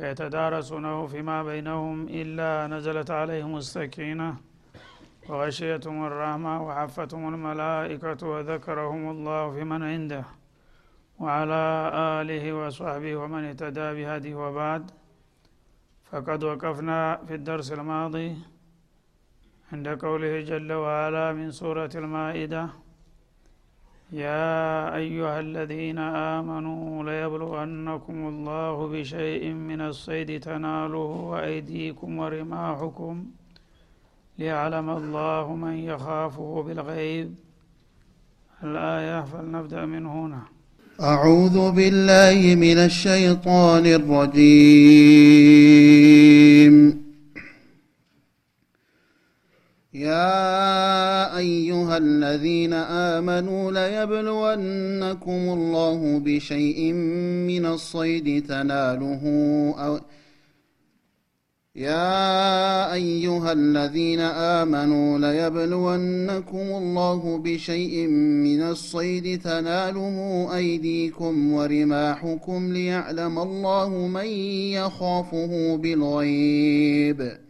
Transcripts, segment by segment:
ويتدارسونه فيما بينهم إلا نزلت عليهم السكينة وغشيتهم الرحمة وحفتهم الملائكة وذكرهم الله في من عنده وعلى آله وصحبه ومن اهتدى بهديه وبعد. فقد وقفنا في الدرس الماضي عند قوله جل وعلا من سورة المائدة يا أيها الذين آمنوا ليبلغنكم الله بشيء من الصيد تناله وأيديكم ورماحكم ليعلم الله من يخافه بالغيب. الآية فلنبدأ من هنا. أعوذ بالله من الشيطان الرجيم. يا أيها الذين آمنوا ليبلونكم الله بشيء من الصيد تناله أو يا أيها الذين آمنوا ليبلونكم الله بشيء من الصيد تناله أيديكم ورماحكم ليعلم الله من يخافه بالغيب.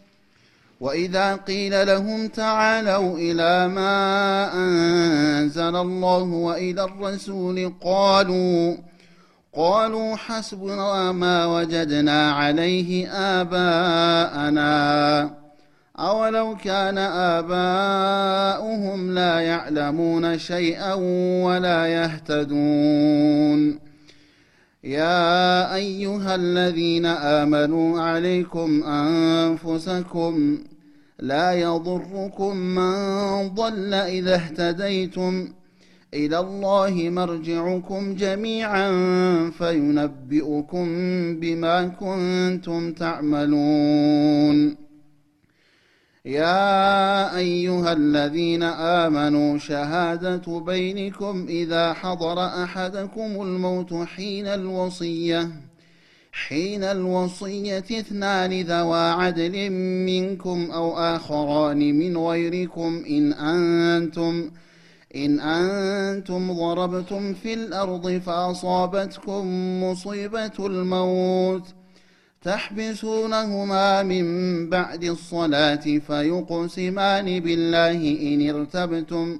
وإذا قيل لهم تعالوا إلى ما أنزل الله وإلى الرسول قالوا قالوا حسبنا ما وجدنا عليه آباءنا. أولو كان آباؤهم لا يعلمون شيئا ولا يهتدون. يا أيها الذين آمنوا عليكم أنفسكم لا يضركم من ضل إذا اهتديتم إلى الله مرجعكم جميعا فينبئكم بما كنتم تعملون. يا أيها الذين آمنوا شهادة بينكم إذا حضر أحدكم الموت حين الوصية حين الوصية اثنان ذوا عدل منكم أو آخران من غيركم إن أنتم إن أنتم ضربتم في الأرض فأصابتكم مصيبة الموت تحبسونهما من بعد الصلاة فيقسمان بالله إن ارتبتم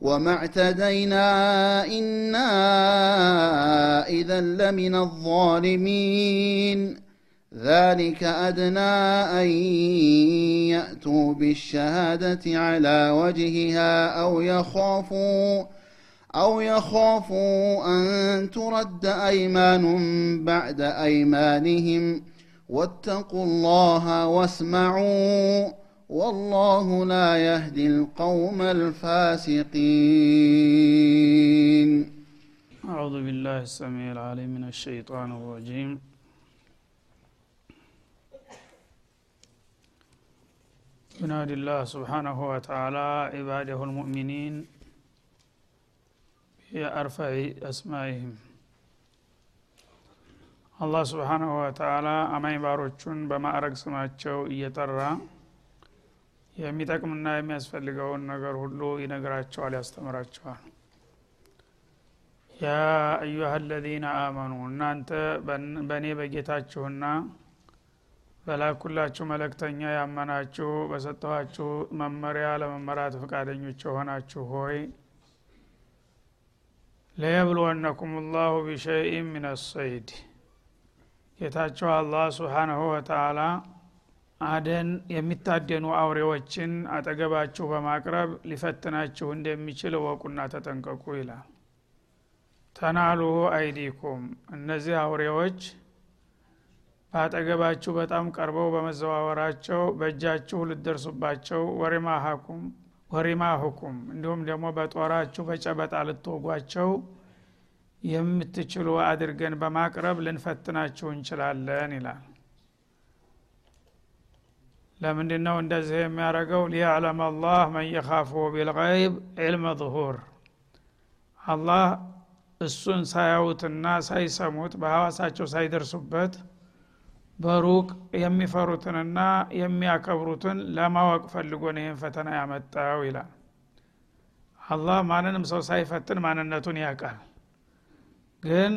وما اعتدينا إنا إذا لمن الظالمين ذلك أدنى أن يأتوا بالشهادة على وجهها أو يخافوا أو يخافوا أن ترد أيمان بعد أيمانهم واتقوا الله واسمعوا والله لا يهدي القوم الفاسقين أعوذ بالله السميع العليم من الشيطان الرجيم ينادي الله سبحانه وتعالى عباده المؤمنين بأرفع أسمائهم አላህ ስብሓናሁ ወተአላ አማኝ ባሮቹን በማዕረግ ስማቸው እየጠራ የሚጠቅምና የሚያስፈልገውን ነገር ሁሉ ይነግራቸዋል ያስተምራቸዋል። ያ አዩሃ አለዚነ አመኑ እናንተ በእኔ በጌታችሁና በላኩላችሁ መለክተኛ ያመናችሁ በሰጠኋችሁ መመሪያ ለመመራት ፈቃደኞች የሆናችሁ ሆይ ለየብልወነኩም ላሁ ቢሸይን ምን ሰይድ። ጌታቸው አላህ ስብሓናሁ ወተአላ አደን የሚታደኑ አውሬዎችን አጠገባችሁ በማቅረብ ሊፈትናችሁ እንደሚችል እወቁና ተጠንቀቁ ይላል። ተናሉሁ አይዲኩም። እነዚህ አውሬዎች በአጠገባችሁ በጣም ቀርበው በመዘዋወራቸው በእጃችሁ ልደርሱባቸው ወሪማሃኩም ወሪማሁኩም እንዲሁም ደግሞ በጦራችሁ በጨበጣ ልትወጓቸው የምትችሉ አድርገን በማቅረብ ልንፈትናችሁ እንችላለን ይላል ለምንድ ነው እንደዚህ የሚያደርገው? ሊያዕለም አላህ መን የኻፉ ቢልገይብ ዕልመ ظሁር አላህ እሱን ሳያዩትና ሳይሰሙት በሐዋሳቸው ሳይደርሱበት በሩቅ የሚፈሩትንና የሚያከብሩትን ለማወቅ ፈልጎን ይህን ፈተና ያመጣው ይላል። አላህ ማንንም ሰው ሳይፈትን ማንነቱን ያውቃል። ግን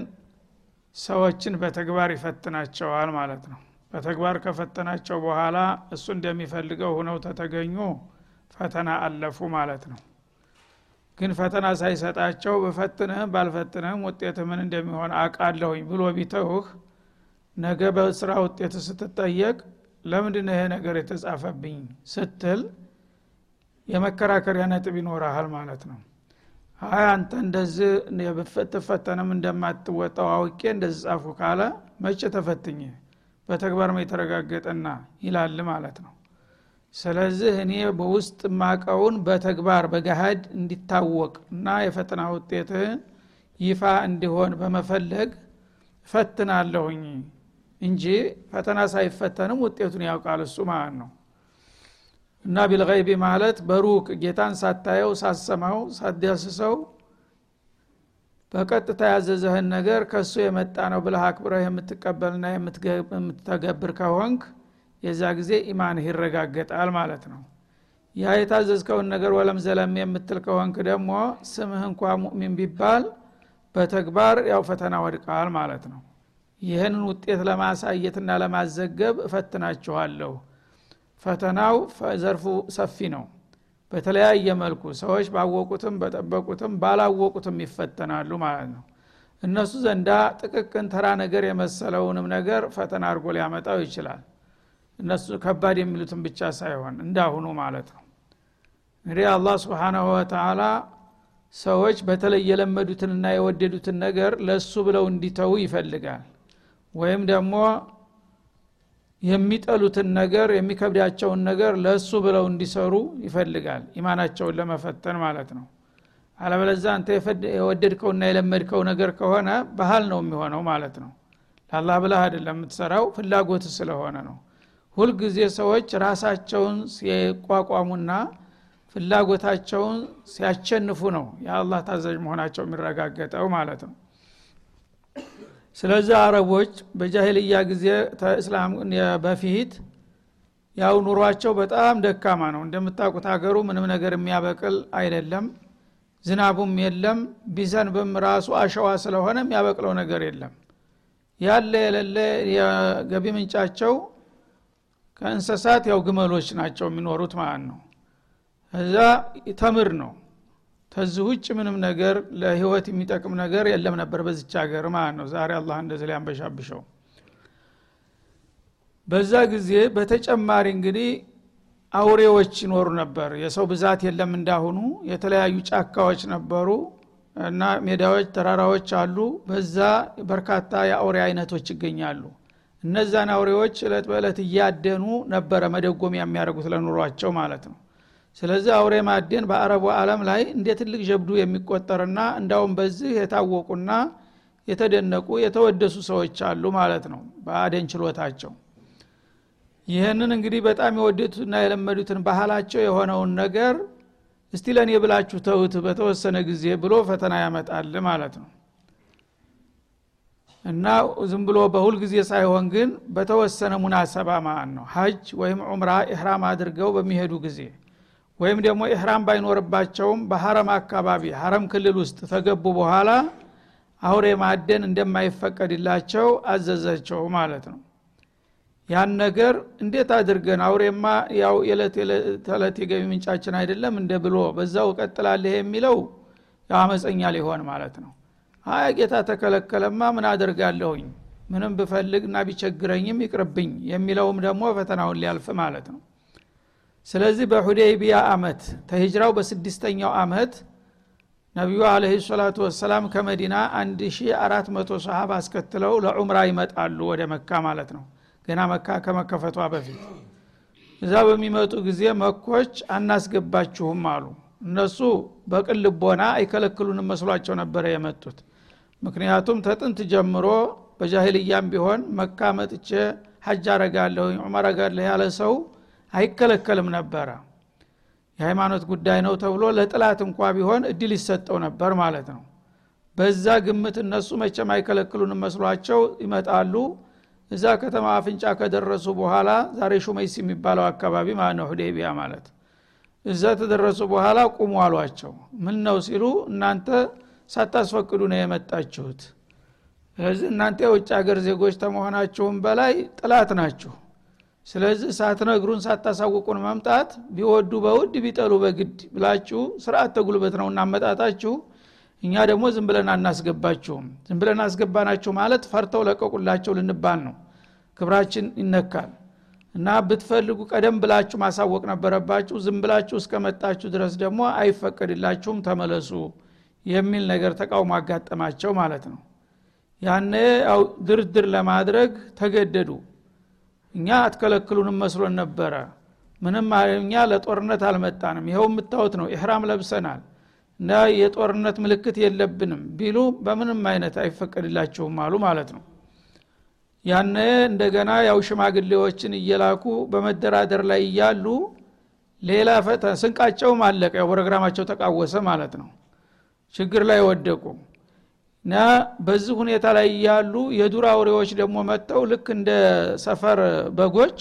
ሰዎችን በተግባር ይፈትናቸዋል ማለት ነው በተግባር ከፈተናቸው በኋላ እሱ እንደሚፈልገው ሁነው ተተገኙ ፈተና አለፉ ማለት ነው። ግን ፈተና ሳይሰጣቸው በፈትንህም ባልፈትንህም ውጤት ምን እንደሚሆን አቃለሁኝ ብሎ ቢተውህ ነገ በስራ ውጤት ስትጠየቅ ለምንድን ይሄ ነገር የተጻፈብኝ ስትል የመከራከሪያ ነጥብ ይኖረሃል ማለት ነው። አይ አንተ እንደዚህ ትፈተንም እንደማትወጣው አውቄ እንደዚህ ጻፉ ካለ መቼ ተፈትኝ በተግባር የተረጋገጠና ይላል ማለት ነው። ስለዚህ እኔ በውስጥ ማቀውን በተግባር በገሃድ እንዲታወቅ እና የፈተና ውጤትህን ይፋ እንዲሆን በመፈለግ ፈትናለሁኝ እንጂ ፈተና ሳይፈተንም ውጤቱን ያውቃል እሱ ማለት ነው። እና ቢልገይቢ ማለት በሩቅ ጌታን ሳታየው ሳሰማው ሳዳስሰው በቀጥታ ያዘዘህን ነገር ከእሱ የመጣ ነው ብለህ አክብረህ የምትቀበልና የምትተገብር ከሆንክ የዛ ጊዜ ኢማንህ ይረጋገጣል ማለት ነው። ያ የታዘዝከውን ነገር ወለም ዘለም የምትል ከሆንክ ደግሞ ስምህ እንኳ ሙእሚን ቢባል በተግባር ያው ፈተና ወድቀዋል ማለት ነው። ይህንን ውጤት ለማሳየትና ለማዘገብ እፈትናችኋለሁ። ፈተናው ዘርፉ ሰፊ ነው በተለያየ መልኩ ሰዎች ባወቁትም በጠበቁትም ባላወቁትም ይፈተናሉ ማለት ነው። እነሱ ዘንዳ ጥቅቅን ተራ ነገር የመሰለውንም ነገር ፈተና አድርጎ ሊያመጣው ይችላል። እነሱ ከባድ የሚሉትን ብቻ ሳይሆን እንዳሁኑ ማለት ነው። እንግዲህ አላህ ስብሓናሁ ወተላ ሰዎች በተለይ የለመዱትንና የወደዱትን ነገር ለእሱ ብለው እንዲተዉ ይፈልጋል። ወይም ደግሞ የሚጠሉትን ነገር የሚከብዳቸውን ነገር ለእሱ ብለው እንዲሰሩ ይፈልጋል። ኢማናቸውን ለመፈተን ማለት ነው። አለበለዛ አንተ የወደድከውና የለመድከው ነገር ከሆነ ባህል ነው የሚሆነው ማለት ነው። ለአላህ ብላህ አይደለም የምትሰራው ፍላጎት ስለሆነ ነው። ሁልጊዜ ሰዎች ራሳቸውን ሲቋቋሙና ፍላጎታቸውን ሲያቸንፉ ነው የአላህ ታዛዥ መሆናቸው የሚረጋገጠው ማለት ነው ስለዚህ አረቦች በጃሂልያ ጊዜ ተእስላም በፊት ያው ኑሯቸው በጣም ደካማ ነው። እንደምታውቁት ሀገሩ ምንም ነገር የሚያበቅል አይደለም። ዝናቡም የለም። ቢዘንብም ራሱ አሸዋ ስለሆነ የሚያበቅለው ነገር የለም። ያለ የሌለ የገቢ ምንጫቸው ከእንስሳት ያው ግመሎች ናቸው የሚኖሩት ማለት ነው። እዛ ተምር ነው ከዚህ ውጭ ምንም ነገር ለህይወት የሚጠቅም ነገር የለም ነበር በዚች ሀገር ማለት ነው። ዛሬ አላህ እንደዚህ ሊያንበሻብሸው። በዛ ጊዜ በተጨማሪ እንግዲህ አውሬዎች ይኖሩ ነበር። የሰው ብዛት የለም እንዳሁኑ። የተለያዩ ጫካዎች ነበሩ እና ሜዳዎች ተራራዎች አሉ። በዛ በርካታ የአውሬ አይነቶች ይገኛሉ። እነዛን አውሬዎች እለት በእለት እያደኑ ነበረ መደጎሚያ የሚያደርጉት ለኑሯቸው ማለት ነው ስለዚህ አውሬ ማደን በአረቡ ዓለም ላይ እንደ ትልቅ ጀብዱ የሚቆጠርና እንዳውም በዚህ የታወቁና የተደነቁ የተወደሱ ሰዎች አሉ ማለት ነው በአደን ችሎታቸው። ይህንን እንግዲህ በጣም የወደዱትና የለመዱትን ባህላቸው የሆነውን ነገር እስቲ ለእኔ ብላችሁ ተውት በተወሰነ ጊዜ ብሎ ፈተና ያመጣል ማለት ነው። እና ዝም ብሎ በሁል ጊዜ ሳይሆን ግን በተወሰነ ሙናሰባ ማለት ነው። ሀጅ ወይም ዑምራ ኢህራም አድርገው በሚሄዱ ጊዜ ወይም ደግሞ ኢህራም ባይኖርባቸውም በሀረም አካባቢ ሀረም ክልል ውስጥ ተገቡ በኋላ አውሬ ማደን እንደማይፈቀድላቸው አዘዘቸው ማለት ነው። ያን ነገር እንዴት አድርገን አውሬማ ያው የዕለት ተዕለት የገቢ ምንጫችን አይደለም እንደ ብሎ በዛው እቀጥላለህ የሚለው አመፀኛ ሊሆን ማለት ነው። አይ ጌታ ተከለከለማ ምን አደርጋለሁኝ? ምንም ብፈልግ እና ቢቸግረኝም ይቅርብኝ የሚለውም ደግሞ ፈተናውን ሊያልፍ ማለት ነው ስለዚህ በሁዴይቢያ አመት ተሂጅራው በስድስተኛው አመት ነቢዩ አለህ ሰላቱ ወሰላም ከመዲና 1400 ሰሃብ አስከትለው ለዑምራ ይመጣሉ ወደ መካ ማለት ነው። ገና መካ ከመከፈቷ በፊት እዛ በሚመጡ ጊዜ መኮች አናስገባችሁም አሉ። እነሱ በቅን ልቦና አይከለክሉንም መስሏቸው ነበረ የመጡት። ምክንያቱም ተጥንት ጀምሮ በጃሂልያም ቢሆን መካ መጥቼ ሐጅ አረጋለሁ ዑመር አረጋለሁ ያለ ሰው አይከለከልም ነበረ። የሃይማኖት ጉዳይ ነው ተብሎ ለጥላት እንኳ ቢሆን እድል ይሰጠው ነበር ማለት ነው። በዛ ግምት እነሱ መቼም አይከለክሉን መስሏቸው ይመጣሉ። እዛ ከተማ አፍንጫ ከደረሱ በኋላ ዛሬ ሹመይስ የሚባለው አካባቢ ማለት ነው ሁዴቢያ ማለት። እዛ ተደረሱ በኋላ ቁሙ አሏቸው። ምን ነው ሲሉ እናንተ ሳታስፈቅዱ ነው የመጣችሁት። እናንተ የውጭ ሀገር ዜጎች ተመሆናችሁም በላይ ጥላት ናችሁ ስለዚህ ሳትነግሩን ሳታሳውቁን መምጣት ቢወዱ በውድ ቢጠሉ በግድ ብላችሁ ስርአት ተጉልበት ነው እናመጣታችሁ እኛ ደግሞ ዝም ብለን አናስገባችሁም። ዝም ብለን አስገባናችሁ ማለት ፈርተው ለቀቁላቸው ልንባል ነው። ክብራችን ይነካል። እና ብትፈልጉ ቀደም ብላችሁ ማሳወቅ ነበረባችሁ። ዝም ብላችሁ እስከመጣችሁ ድረስ ደግሞ አይፈቀድላችሁም ተመለሱ የሚል ነገር ተቃውሞ አጋጠማቸው ማለት ነው። ያነ ድርድር ለማድረግ ተገደዱ እኛ አትከለክሉንም መስሎን ነበረ። ምንም እኛ ለጦርነት አልመጣንም። ይኸው የምታዩት ነው። ኢሕራም ለብሰናል። እና የጦርነት ምልክት የለብንም ቢሉ በምንም አይነት አይፈቀድላቸውም አሉ ማለት ነው። ያነ እንደገና ያው ሽማግሌዎችን እየላኩ በመደራደር ላይ እያሉ ሌላ ፈተ ስንቃቸውም አለቀ። ያው ፕሮግራማቸው ተቃወሰ ማለት ነው። ችግር ላይ ወደቁ እና በዚህ ሁኔታ ላይ እያሉ የዱር አውሬዎች ደግሞ መጥተው ልክ እንደ ሰፈር በጎች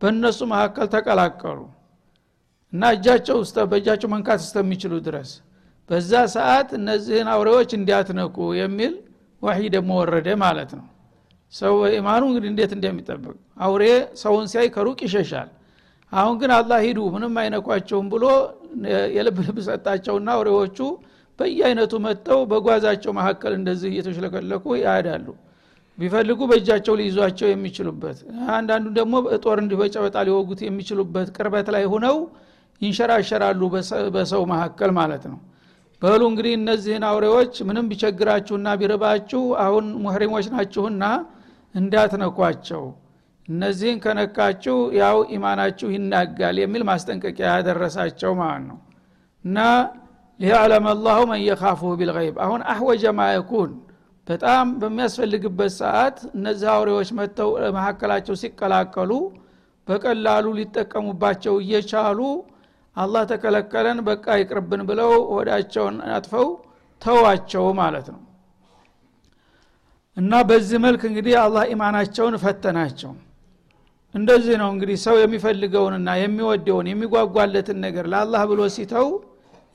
በእነሱ መካከል ተቀላቀሉ እና እጃቸው በእጃቸው መንካት እስከሚችሉ ድረስ በዛ ሰዓት እነዚህን አውሬዎች እንዲያትነኩ የሚል ወሒ ደግሞ ወረደ ማለት ነው። ሰው ኢማኑ እንግዲህ እንዴት እንደሚጠብቅ አውሬ ሰውን ሲያይ ከሩቅ ይሸሻል። አሁን ግን አላህ ሂዱ ምንም አይነኳቸውም ብሎ የልብ ልብ ሰጣቸውና አውሬዎቹ በየአይነቱ መጥተው በጓዛቸው መካከል እንደዚህ እየተሽለከለኩ ያዳሉ ቢፈልጉ በእጃቸው ሊይዟቸው የሚችሉበት አንዳንዱ ደግሞ ጦር እንዲህ በጨበጣ ሊወጉት የሚችሉበት ቅርበት ላይ ሁነው ይንሸራሸራሉ በሰው መካከል ማለት ነው። በሉ እንግዲህ እነዚህን አውሬዎች ምንም ቢቸግራችሁና ቢርባችሁ አሁን ሙህሪሞች ናችሁና እንዳትነኳቸው። እነዚህን ከነካችሁ ያው ኢማናችሁ ይናጋል የሚል ማስጠንቀቂያ ያደረሳቸው ማለት ነው። እና ሊያዕለም አላሁ መን የካፉሁ ቢልይብ አሁን አህወጀ ማየኩን በጣም በሚያስፈልግበት ሰዓት እነዚህ አውሬዎች መጥተው መካከላቸው ሲቀላቀሉ በቀላሉ ሊጠቀሙባቸው እየቻሉ አላህ ተከለከለን በቃ ይቅርብን ብለው ወዳቸውን አጥፈው ተዋቸው ማለት ነው። እና በዚህ መልክ እንግዲህ አላህ ኢማናቸውን ፈተናቸው። እንደዚህ ነው እንግዲህ ሰው የሚፈልገውንና የሚወደውን የሚጓጓለትን ነገር ለአላህ ብሎ ሲተው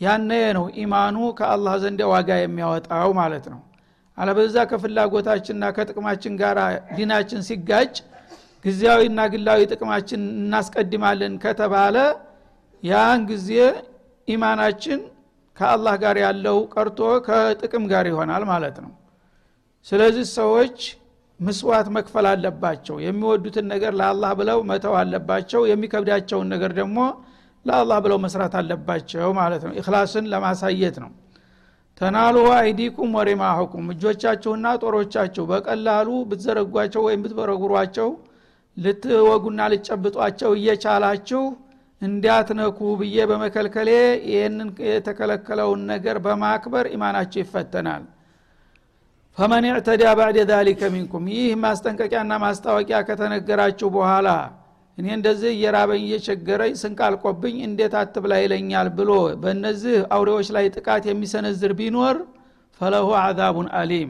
ያነ ነው ኢማኑ ከአላህ ዘንድ ዋጋ የሚያወጣው ማለት ነው። አለበዛ ከፍላጎታችንና ከጥቅማችን ጋር ዲናችን ሲጋጭ ጊዜያዊና ግላዊ ጥቅማችን እናስቀድማለን ከተባለ ያን ጊዜ ኢማናችን ከአላህ ጋር ያለው ቀርቶ ከጥቅም ጋር ይሆናል ማለት ነው። ስለዚህ ሰዎች ምስዋት መክፈል አለባቸው። የሚወዱትን ነገር ለአላህ ብለው መተው አለባቸው። የሚከብዳቸውን ነገር ደግሞ ለአላህ ብለው መስራት አለባቸው ማለት ነው። ኢክላስን ለማሳየት ነው። ተናሉ አይዲኩም ወሪማሁኩም እጆቻችሁና ጦሮቻችሁ በቀላሉ ብትዘረጓቸው ወይም ብትበረጉሯቸው ልትወጉና ልጨብጧቸው እየቻላችሁ እንዲያትነኩ ብዬ በመከልከሌ ይህንን የተከለከለውን ነገር በማክበር ኢማናቸው ይፈተናል። ፈመን ዕተዳ ባዕደ ዛሊከ ሚንኩም ይህ ማስጠንቀቂያና ማስታወቂያ ከተነገራችሁ በኋላ እኔ እንደዚህ እየራበኝ እየቸገረኝ ስንቃልቆብኝ እንዴት አትብላ ይለኛል ብሎ በእነዚህ አውሬዎች ላይ ጥቃት የሚሰነዝር ቢኖር ፈለሁ አዛቡን አሊም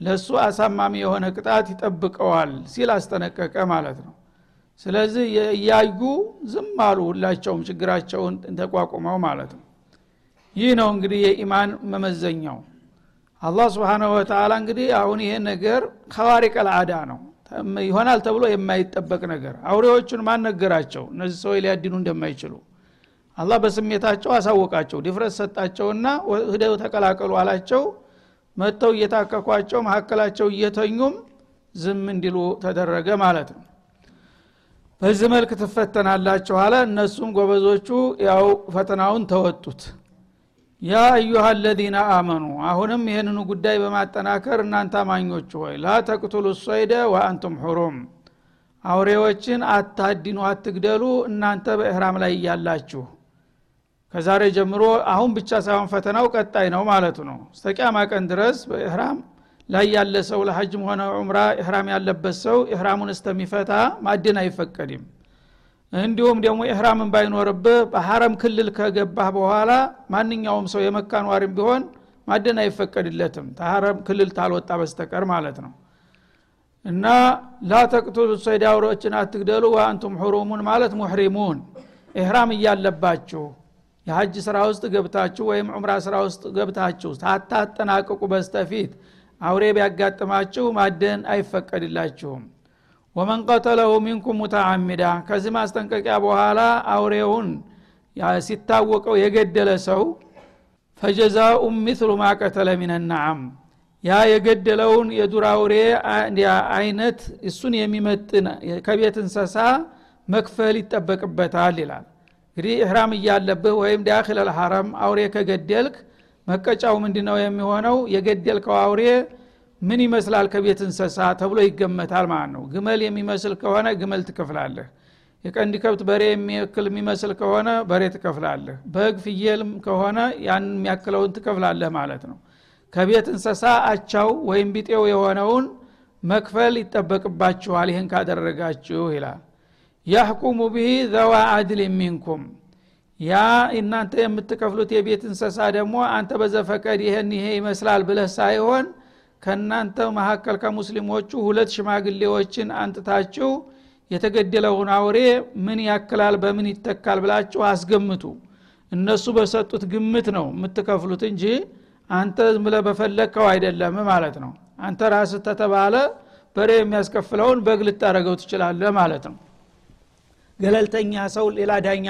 ለእሱ አሳማሚ የሆነ ቅጣት ይጠብቀዋል ሲል አስጠነቀቀ ማለት ነው። ስለዚህ እያዩ ዝም አሉ ሁላቸውም ችግራቸውን ተቋቁመው ማለት ነው። ይህ ነው እንግዲህ የኢማን መመዘኛው። አላህ ስብሓናሁ ወተላ እንግዲህ አሁን ይሄ ነገር ከዋሪቀ ልአዳ ነው ይሆናል ተብሎ የማይጠበቅ ነገር። አውሬዎቹን ማን ነገራቸው? እነዚህ ሰዎች ሊያድኑ እንደማይችሉ። አላህ በስሜታቸው አሳወቃቸው ድፍረት ሰጣቸውና ህደው ተቀላቀሉ አላቸው። መጥተው እየታከኳቸው መካከላቸው እየተኙም ዝም እንዲሉ ተደረገ ማለት ነው። በዚህ መልክ ትፈተናላችሁ አለ። እነሱም ጎበዞቹ ያው ፈተናውን ተወጡት ያ አዩሃ አለዚነ አመኑ። አሁንም ይህንኑ ጉዳይ በማጠናከር እናንተ አማኞች ሆይ ላ ተቅቱሉ ሶይደ ወአንቱም ሁሩም። አውሬዎችን አታድኑ አትግደሉ። እናንተ በእህራም ላይ እያላችሁ ከዛሬ ጀምሮ አሁን ብቻ ሳይሆን ፈተናው ቀጣይ ነው ማለቱ ነው። እስተቂያማ ቀን ድረስ በእህራም ላይ ያለ ሰው ለሐጅም ሆነ ዑምራ እህራም ያለበት ሰው እህራሙን እስተሚፈታ ማድን አይፈቀድም እንዲሁም ደግሞ ኢህራምን ባይኖርብህ በሐረም ክልል ከገባህ በኋላ ማንኛውም ሰው የመካ ኗሪም ቢሆን ማደን አይፈቀድለትም። ተሐረም ክልል ታልወጣ በስተቀር ማለት ነው። እና ላ ተቅቱሉ ሰይድ አውሬዎችን አትግደሉ ወአንቱም ሁሩሙን ማለት ሙሕሪሙን። ኢህራም እያለባችሁ የሀጅ ስራ ውስጥ ገብታችሁ ወይም ዑምራ ስራ ውስጥ ገብታችሁ ታታጠናቅቁ በስተፊት አውሬ ቢያጋጥማችሁ ማደን አይፈቀድላችሁም ወመን ቀተለሁ ሚንኩም ሙተዓሚዳ ከዚህ ማስጠንቀቂያ በኋላ አውሬውን ሲታወቀው የገደለ ሰው ፈጀዛኡ ሚስሉ ማ ቀተለ ሚን ናዓም ያ የገደለውን የዱር አውሬ አይነት እሱን የሚመጥን ከቤት እንሰሳ መክፈል ይጠበቅበታል ይላል። እንግዲህ እህራም እያለብህ ወይም ዳክል አልሐረም አውሬ ከገደልክ መቀጫው ምንድ ነው የሚሆነው? የገደልከው አውሬ ምን ይመስላል ከቤት እንሰሳ ተብሎ ይገመታል ማለት ነው? ግመል የሚመስል ከሆነ ግመል ትከፍላለህ። የቀንድ ከብት በሬ የሚያክል የሚመስል ከሆነ በሬ ትከፍላለህ። በግ ፍየልም ከሆነ ያን የሚያክለውን ትከፍላለህ ማለት ነው። ከቤት እንሰሳ አቻው ወይም ቢጤው የሆነውን መክፈል ይጠበቅባችኋል። ይህን ካደረጋችሁ ይላል። ያሕኩሙ ብሂ ዘዋ አድል ሚንኩም። ያ እናንተ የምትከፍሉት የቤት እንሰሳ ደግሞ አንተ በዘፈቀድ ይህን ይሄ ይመስላል ብለህ ሳይሆን ከእናንተ መካከል ከሙስሊሞቹ ሁለት ሽማግሌዎችን አንጥታችሁ የተገደለውን አውሬ ምን ያክላል በምን ይተካል ብላችሁ አስገምቱ። እነሱ በሰጡት ግምት ነው የምትከፍሉት እንጂ አንተ ዝምለ በፈለግከው አይደለም ማለት ነው። አንተ ራስ ተተባለ በሬ የሚያስከፍለውን በግ ልታደረገው ትችላለህ ማለት ነው። ገለልተኛ ሰው ሌላ ዳኛ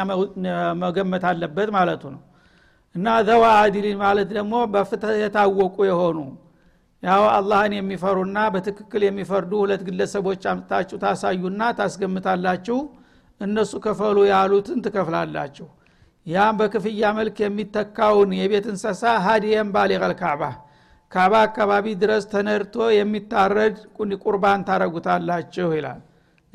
መገመት አለበት ማለቱ ነው። እና ዘዋ አዲሊን ማለት ደግሞ በፍትህ የታወቁ የሆኑ ያው አላህን የሚፈሩና በትክክል የሚፈርዱ ሁለት ግለሰቦች አምጥታችሁ ታሳዩና ታስገምታላችሁ። እነሱ ከፈሉ ያሉትን ትከፍላላችሁ። ያም በክፍያ መልክ የሚተካውን የቤት እንሰሳ ሀዲየን ባሊቀል ካዕባ ካዕባ አካባቢ ድረስ ተነድቶ የሚታረድ ቁርባን ታረጉታላችሁ ይላል።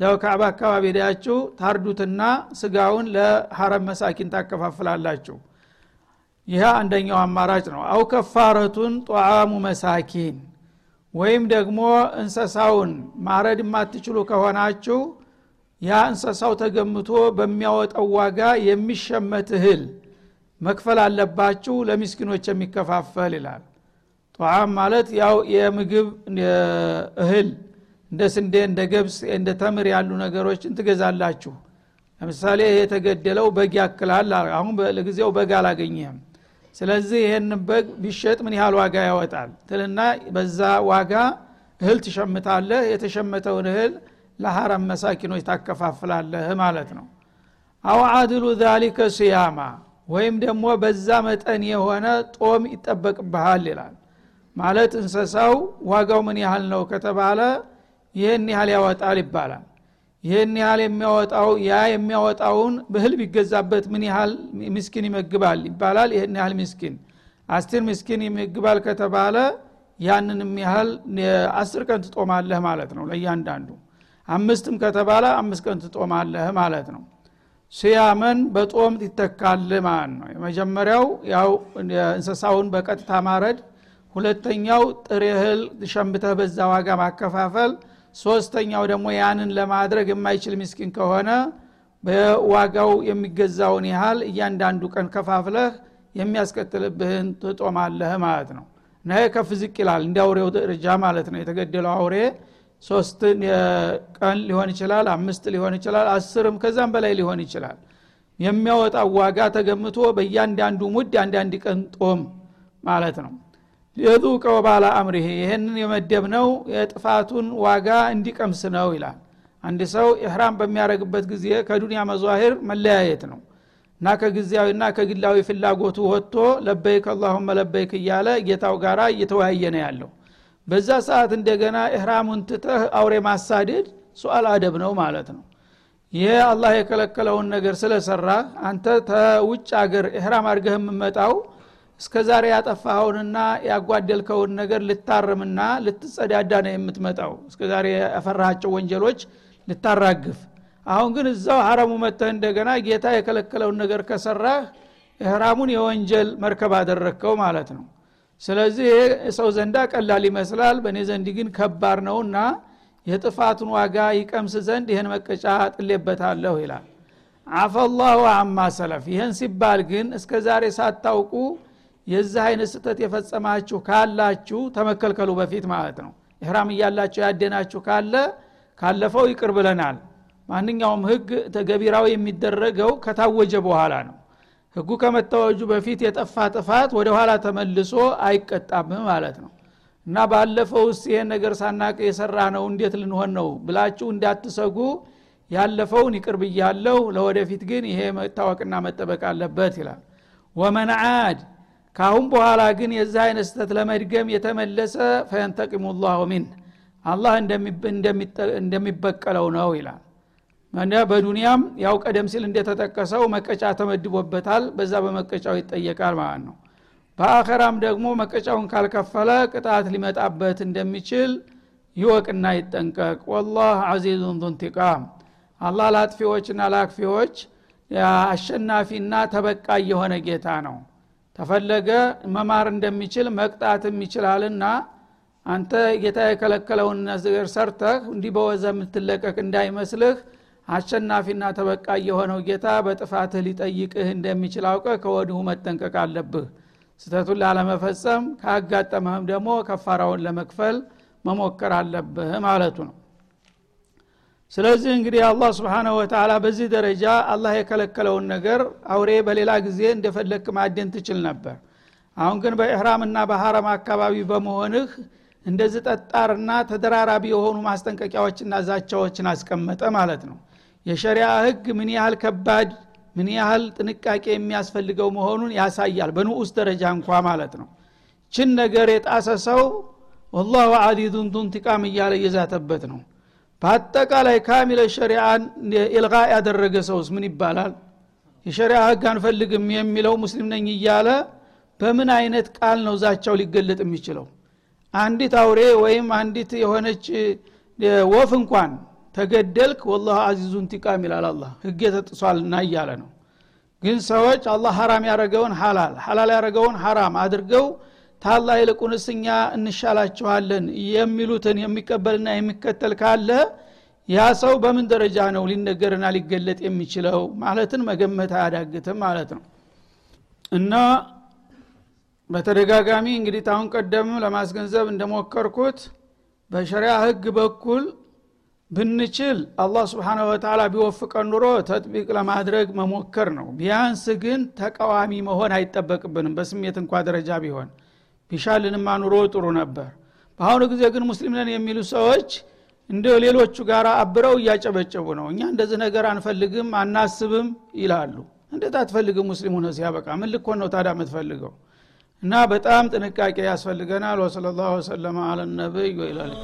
ያው ካዕባ አካባቢ ሄዳችሁ ታርዱትና ስጋውን ለሐረም መሳኪን ታከፋፍላላችሁ ይህ አንደኛው አማራጭ ነው። አው ከፋረቱን ጧዓሙ መሳኪን ወይም ደግሞ እንሰሳውን ማረድ የማትችሉ ከሆናችሁ ያ እንሰሳው ተገምቶ በሚያወጣው ዋጋ የሚሸመት እህል መክፈል አለባችሁ ለሚስኪኖች የሚከፋፈል ይላል። ጧዓም ማለት ያው የምግብ እህል እንደ ስንዴ እንደ ገብስ እንደ ተምር ያሉ ነገሮችን ትገዛላችሁ። ለምሳሌ የተገደለው በግ ያክላል አሁን ለጊዜው በግ አላገኘህም ስለዚህ ይህን በግ ቢሸጥ ምን ያህል ዋጋ ያወጣል? ትልና በዛ ዋጋ እህል ትሸምታለህ። የተሸመተውን እህል ለሐረም መሳኪኖች ታከፋፍላለህ ማለት ነው። አው አድሉ ዛሊከ ስያማ ወይም ደግሞ በዛ መጠን የሆነ ጦም ይጠበቅብሃል ይላል። ማለት እንሰሳው ዋጋው ምን ያህል ነው ከተባለ ይህን ያህል ያወጣል ይባላል ይህን ያህል የሚያወጣው ያ የሚያወጣውን ብህል ቢገዛበት ምን ያህል ምስኪን ይመግባል ይባላል? ይህን ያህል ምስኪን። አስር ምስኪን ይመግባል ከተባለ ያንንም ያህል አስር ቀን ትጦማለህ ማለት ነው ለእያንዳንዱ። አምስትም ከተባለ አምስት ቀን ትጦማለህ ማለት ነው። ስያመን በጦም ይተካል ማለት ነው። የመጀመሪያው ያው እንስሳውን በቀጥታ ማረድ ሁለተኛው ጥሬ እህል ሸምተህ በዛ ዋጋ ማከፋፈል ሶስተኛው ደግሞ ያንን ለማድረግ የማይችል ምስኪን ከሆነ በዋጋው የሚገዛውን ያህል እያንዳንዱ ቀን ከፋፍለህ የሚያስከትልብህን ትጦማለህ ማለት ነው። እና ከፍ ዝቅ ይላል እንደ አውሬው ደረጃ ማለት ነው። የተገደለው አውሬ ሶስት ቀን ሊሆን ይችላል አምስት ሊሆን ይችላል አስርም ከዛም በላይ ሊሆን ይችላል። የሚያወጣው ዋጋ ተገምቶ በእያንዳንዱ ሙድ አንዳንድ ቀን ጦም ማለት ነው የዙቀው ባላ አምሪሄ ይህንን የመደብነው የጥፋቱን ዋጋ እንዲቀምስ ነው ይላል። አንድ ሰው ኢህራም በሚያደረግበት ጊዜ ከዱንያ መዟሂር መለያየት ነው እና ከጊዜያዊና ከግላዊ ፍላጎቱ ወጥቶ ለበይክ አላሁመ ለበይክ እያለ ጌታው ጋር እየተወያየ ነው ያለው። በዛ ሰዓት እንደገና ኢህራሙን ትተህ አውሬ ማሳደድ ሱአል አደብ ነው ማለት ነው። ይሄ አላህ የከለከለውን ነገር ስለሰራ አንተ ተውጭ አገር ኢህራም አድርገህ የምመጣው እስከ ዛሬ ያጠፋኸውንና ያጓደልከውን ነገር ልታርምና ልትጸዳዳ ነው የምትመጣው። እስከ ዛሬ ያፈራሃቸው ወንጀሎች ልታራግፍ። አሁን ግን እዛው ሀረሙ መተህ እንደገና ጌታ የከለከለውን ነገር ከሰራህ ኢህራሙን የወንጀል መርከብ አደረግከው ማለት ነው። ስለዚህ ሰው ዘንዳ ቀላል ይመስላል። በእኔ ዘንድ ግን ከባድ ነውና የጥፋቱን ዋጋ ይቀምስ ዘንድ ይህን መቀጫ ጥሌበታለሁ ይላል። አፈላሁ አማ ሰለፍ። ይህን ሲባል ግን እስከ ዛሬ ሳታውቁ የዚህ አይነት ስህተት የፈጸማችሁ ካላችሁ ተመከልከሉ በፊት ማለት ነው። ኢህራም እያላችሁ ያደናችሁ ካለ ካለፈው ይቅር ብለናል። ማንኛውም ህግ ተገቢራዊ የሚደረገው ከታወጀ በኋላ ነው። ህጉ ከመታወጁ በፊት የጠፋ ጥፋት ወደ ኋላ ተመልሶ አይቀጣም ማለት ነው። እና ባለፈው ውስጥ ይሄን ነገር ሳናቅ የሰራ ነው እንዴት ልንሆን ነው ብላችሁ እንዳትሰጉ ያለፈውን ይቅር ብያለሁ ለወደፊት ግን ይሄ መታወቅና መጠበቅ አለበት ይላል። ወመን ካሁን በኋላ ግን የዚህ አይነት ስተት ለመድገም የተመለሰ ፈየንተቂሙ ላሁ ሚን አላህ እንደሚበቀለው ነው ይላል። በዱንያም ያው ቀደም ሲል እንደተጠቀሰው መቀጫ ተመድቦበታል። በዛ በመቀጫው ይጠየቃል ማለት ነው። በአኸራም ደግሞ መቀጫውን ካልከፈለ ቅጣት ሊመጣበት እንደሚችል ይወቅና ይጠንቀቅ። ወላህ አዚዙን ዙንቲቃም አላህ ለአጥፊዎችና ለአክፊዎች አሸናፊና ተበቃ የሆነ ጌታ ነው ተፈለገ መማር እንደሚችል መቅጣትም ይችላልና አንተ ጌታ የከለከለውን ነገር ሰርተህ እንዲህ በወዘ የምትለቀቅ እንዳይመስልህ አሸናፊና ተበቃ የሆነው ጌታ በጥፋትህ ሊጠይቅህ እንደሚችል አውቀ ከወዲሁ መጠንቀቅ አለብህ። ስተቱን ላለመፈጸም ካጋጠመህም ደግሞ ከፋራውን ለመክፈል መሞከር አለብህ ማለቱ ነው ስለዚህ እንግዲህ አላህ ስብሓነሁ ወተላ በዚህ ደረጃ አላህ የከለከለውን ነገር አውሬ በሌላ ጊዜ እንደፈለክ ማደን ትችል ነበር። አሁን ግን በኢህራምና በሐረም አካባቢ በመሆንህ እንደዚህ ጠጣርና ተደራራቢ የሆኑ ማስጠንቀቂያዎችና ዛቻዎችን አስቀመጠ ማለት ነው። የሸሪያ ህግ ምን ያህል ከባድ ምን ያህል ጥንቃቄ የሚያስፈልገው መሆኑን ያሳያል በንዑስ ደረጃ እንኳ ማለት ነው። ችን ነገር የጣሰ ሰው ወላሁ አዚዙን ዱንቲቃም እያለ እየዛተበት ነው በአጠቃላይ ካሚለ ሸሪአን ኢልጋ ያደረገ ሰውስ ምን ይባላል? የሸሪያ ህግ አንፈልግም የሚለው ሙስሊም ነኝ እያለ በምን አይነት ቃል ነው ዛቻው ሊገለጥ የሚችለው? አንዲት አውሬ ወይም አንዲት የሆነች ወፍ እንኳን ተገደልክ ወላሁ አዚዙን ቲቃም ይላል አላ ህግ ተጥሷልና እያለ ነው። ግን ሰዎች አላህ ሀራም ያደረገውን ሀላል ሀላል ያደረገውን ሀራም አድርገው ታላ ይልቁንስ እኛ እንሻላችኋለን የሚሉትን የሚቀበልና የሚከተል ካለ ያ ሰው በምን ደረጃ ነው ሊነገርና ሊገለጥ የሚችለው? ማለትን መገመት አያዳግትም ማለት ነው። እና በተደጋጋሚ እንግዲህ ታሁን ቀደም ለማስገንዘብ እንደሞከርኩት በሸሪያ ህግ በኩል ብንችል አላህ ስብሓነ ወተላ ቢወፍቀን ኑሮ ተጥቢቅ ለማድረግ መሞከር ነው። ቢያንስ ግን ተቃዋሚ መሆን አይጠበቅብንም በስሜት እንኳ ደረጃ ቢሆን ቢሻልንማ ኑሮ ጥሩ ነበር። በአሁኑ ጊዜ ግን ሙስሊም ነን የሚሉ ሰዎች እንደ ሌሎቹ ጋር አብረው እያጨበጨቡ ነው። እኛ እንደዚህ ነገር አንፈልግም አናስብም ይላሉ። እንዴት አትፈልግም ሙስሊም ሆነ ሲያበቃ? ምን ልኮን ነው ታዳ የምትፈልገው? እና በጣም ጥንቃቄ ያስፈልገናል። ወሰለ ላሁ ወሰለማ አለ ነቢይ ወይላልክ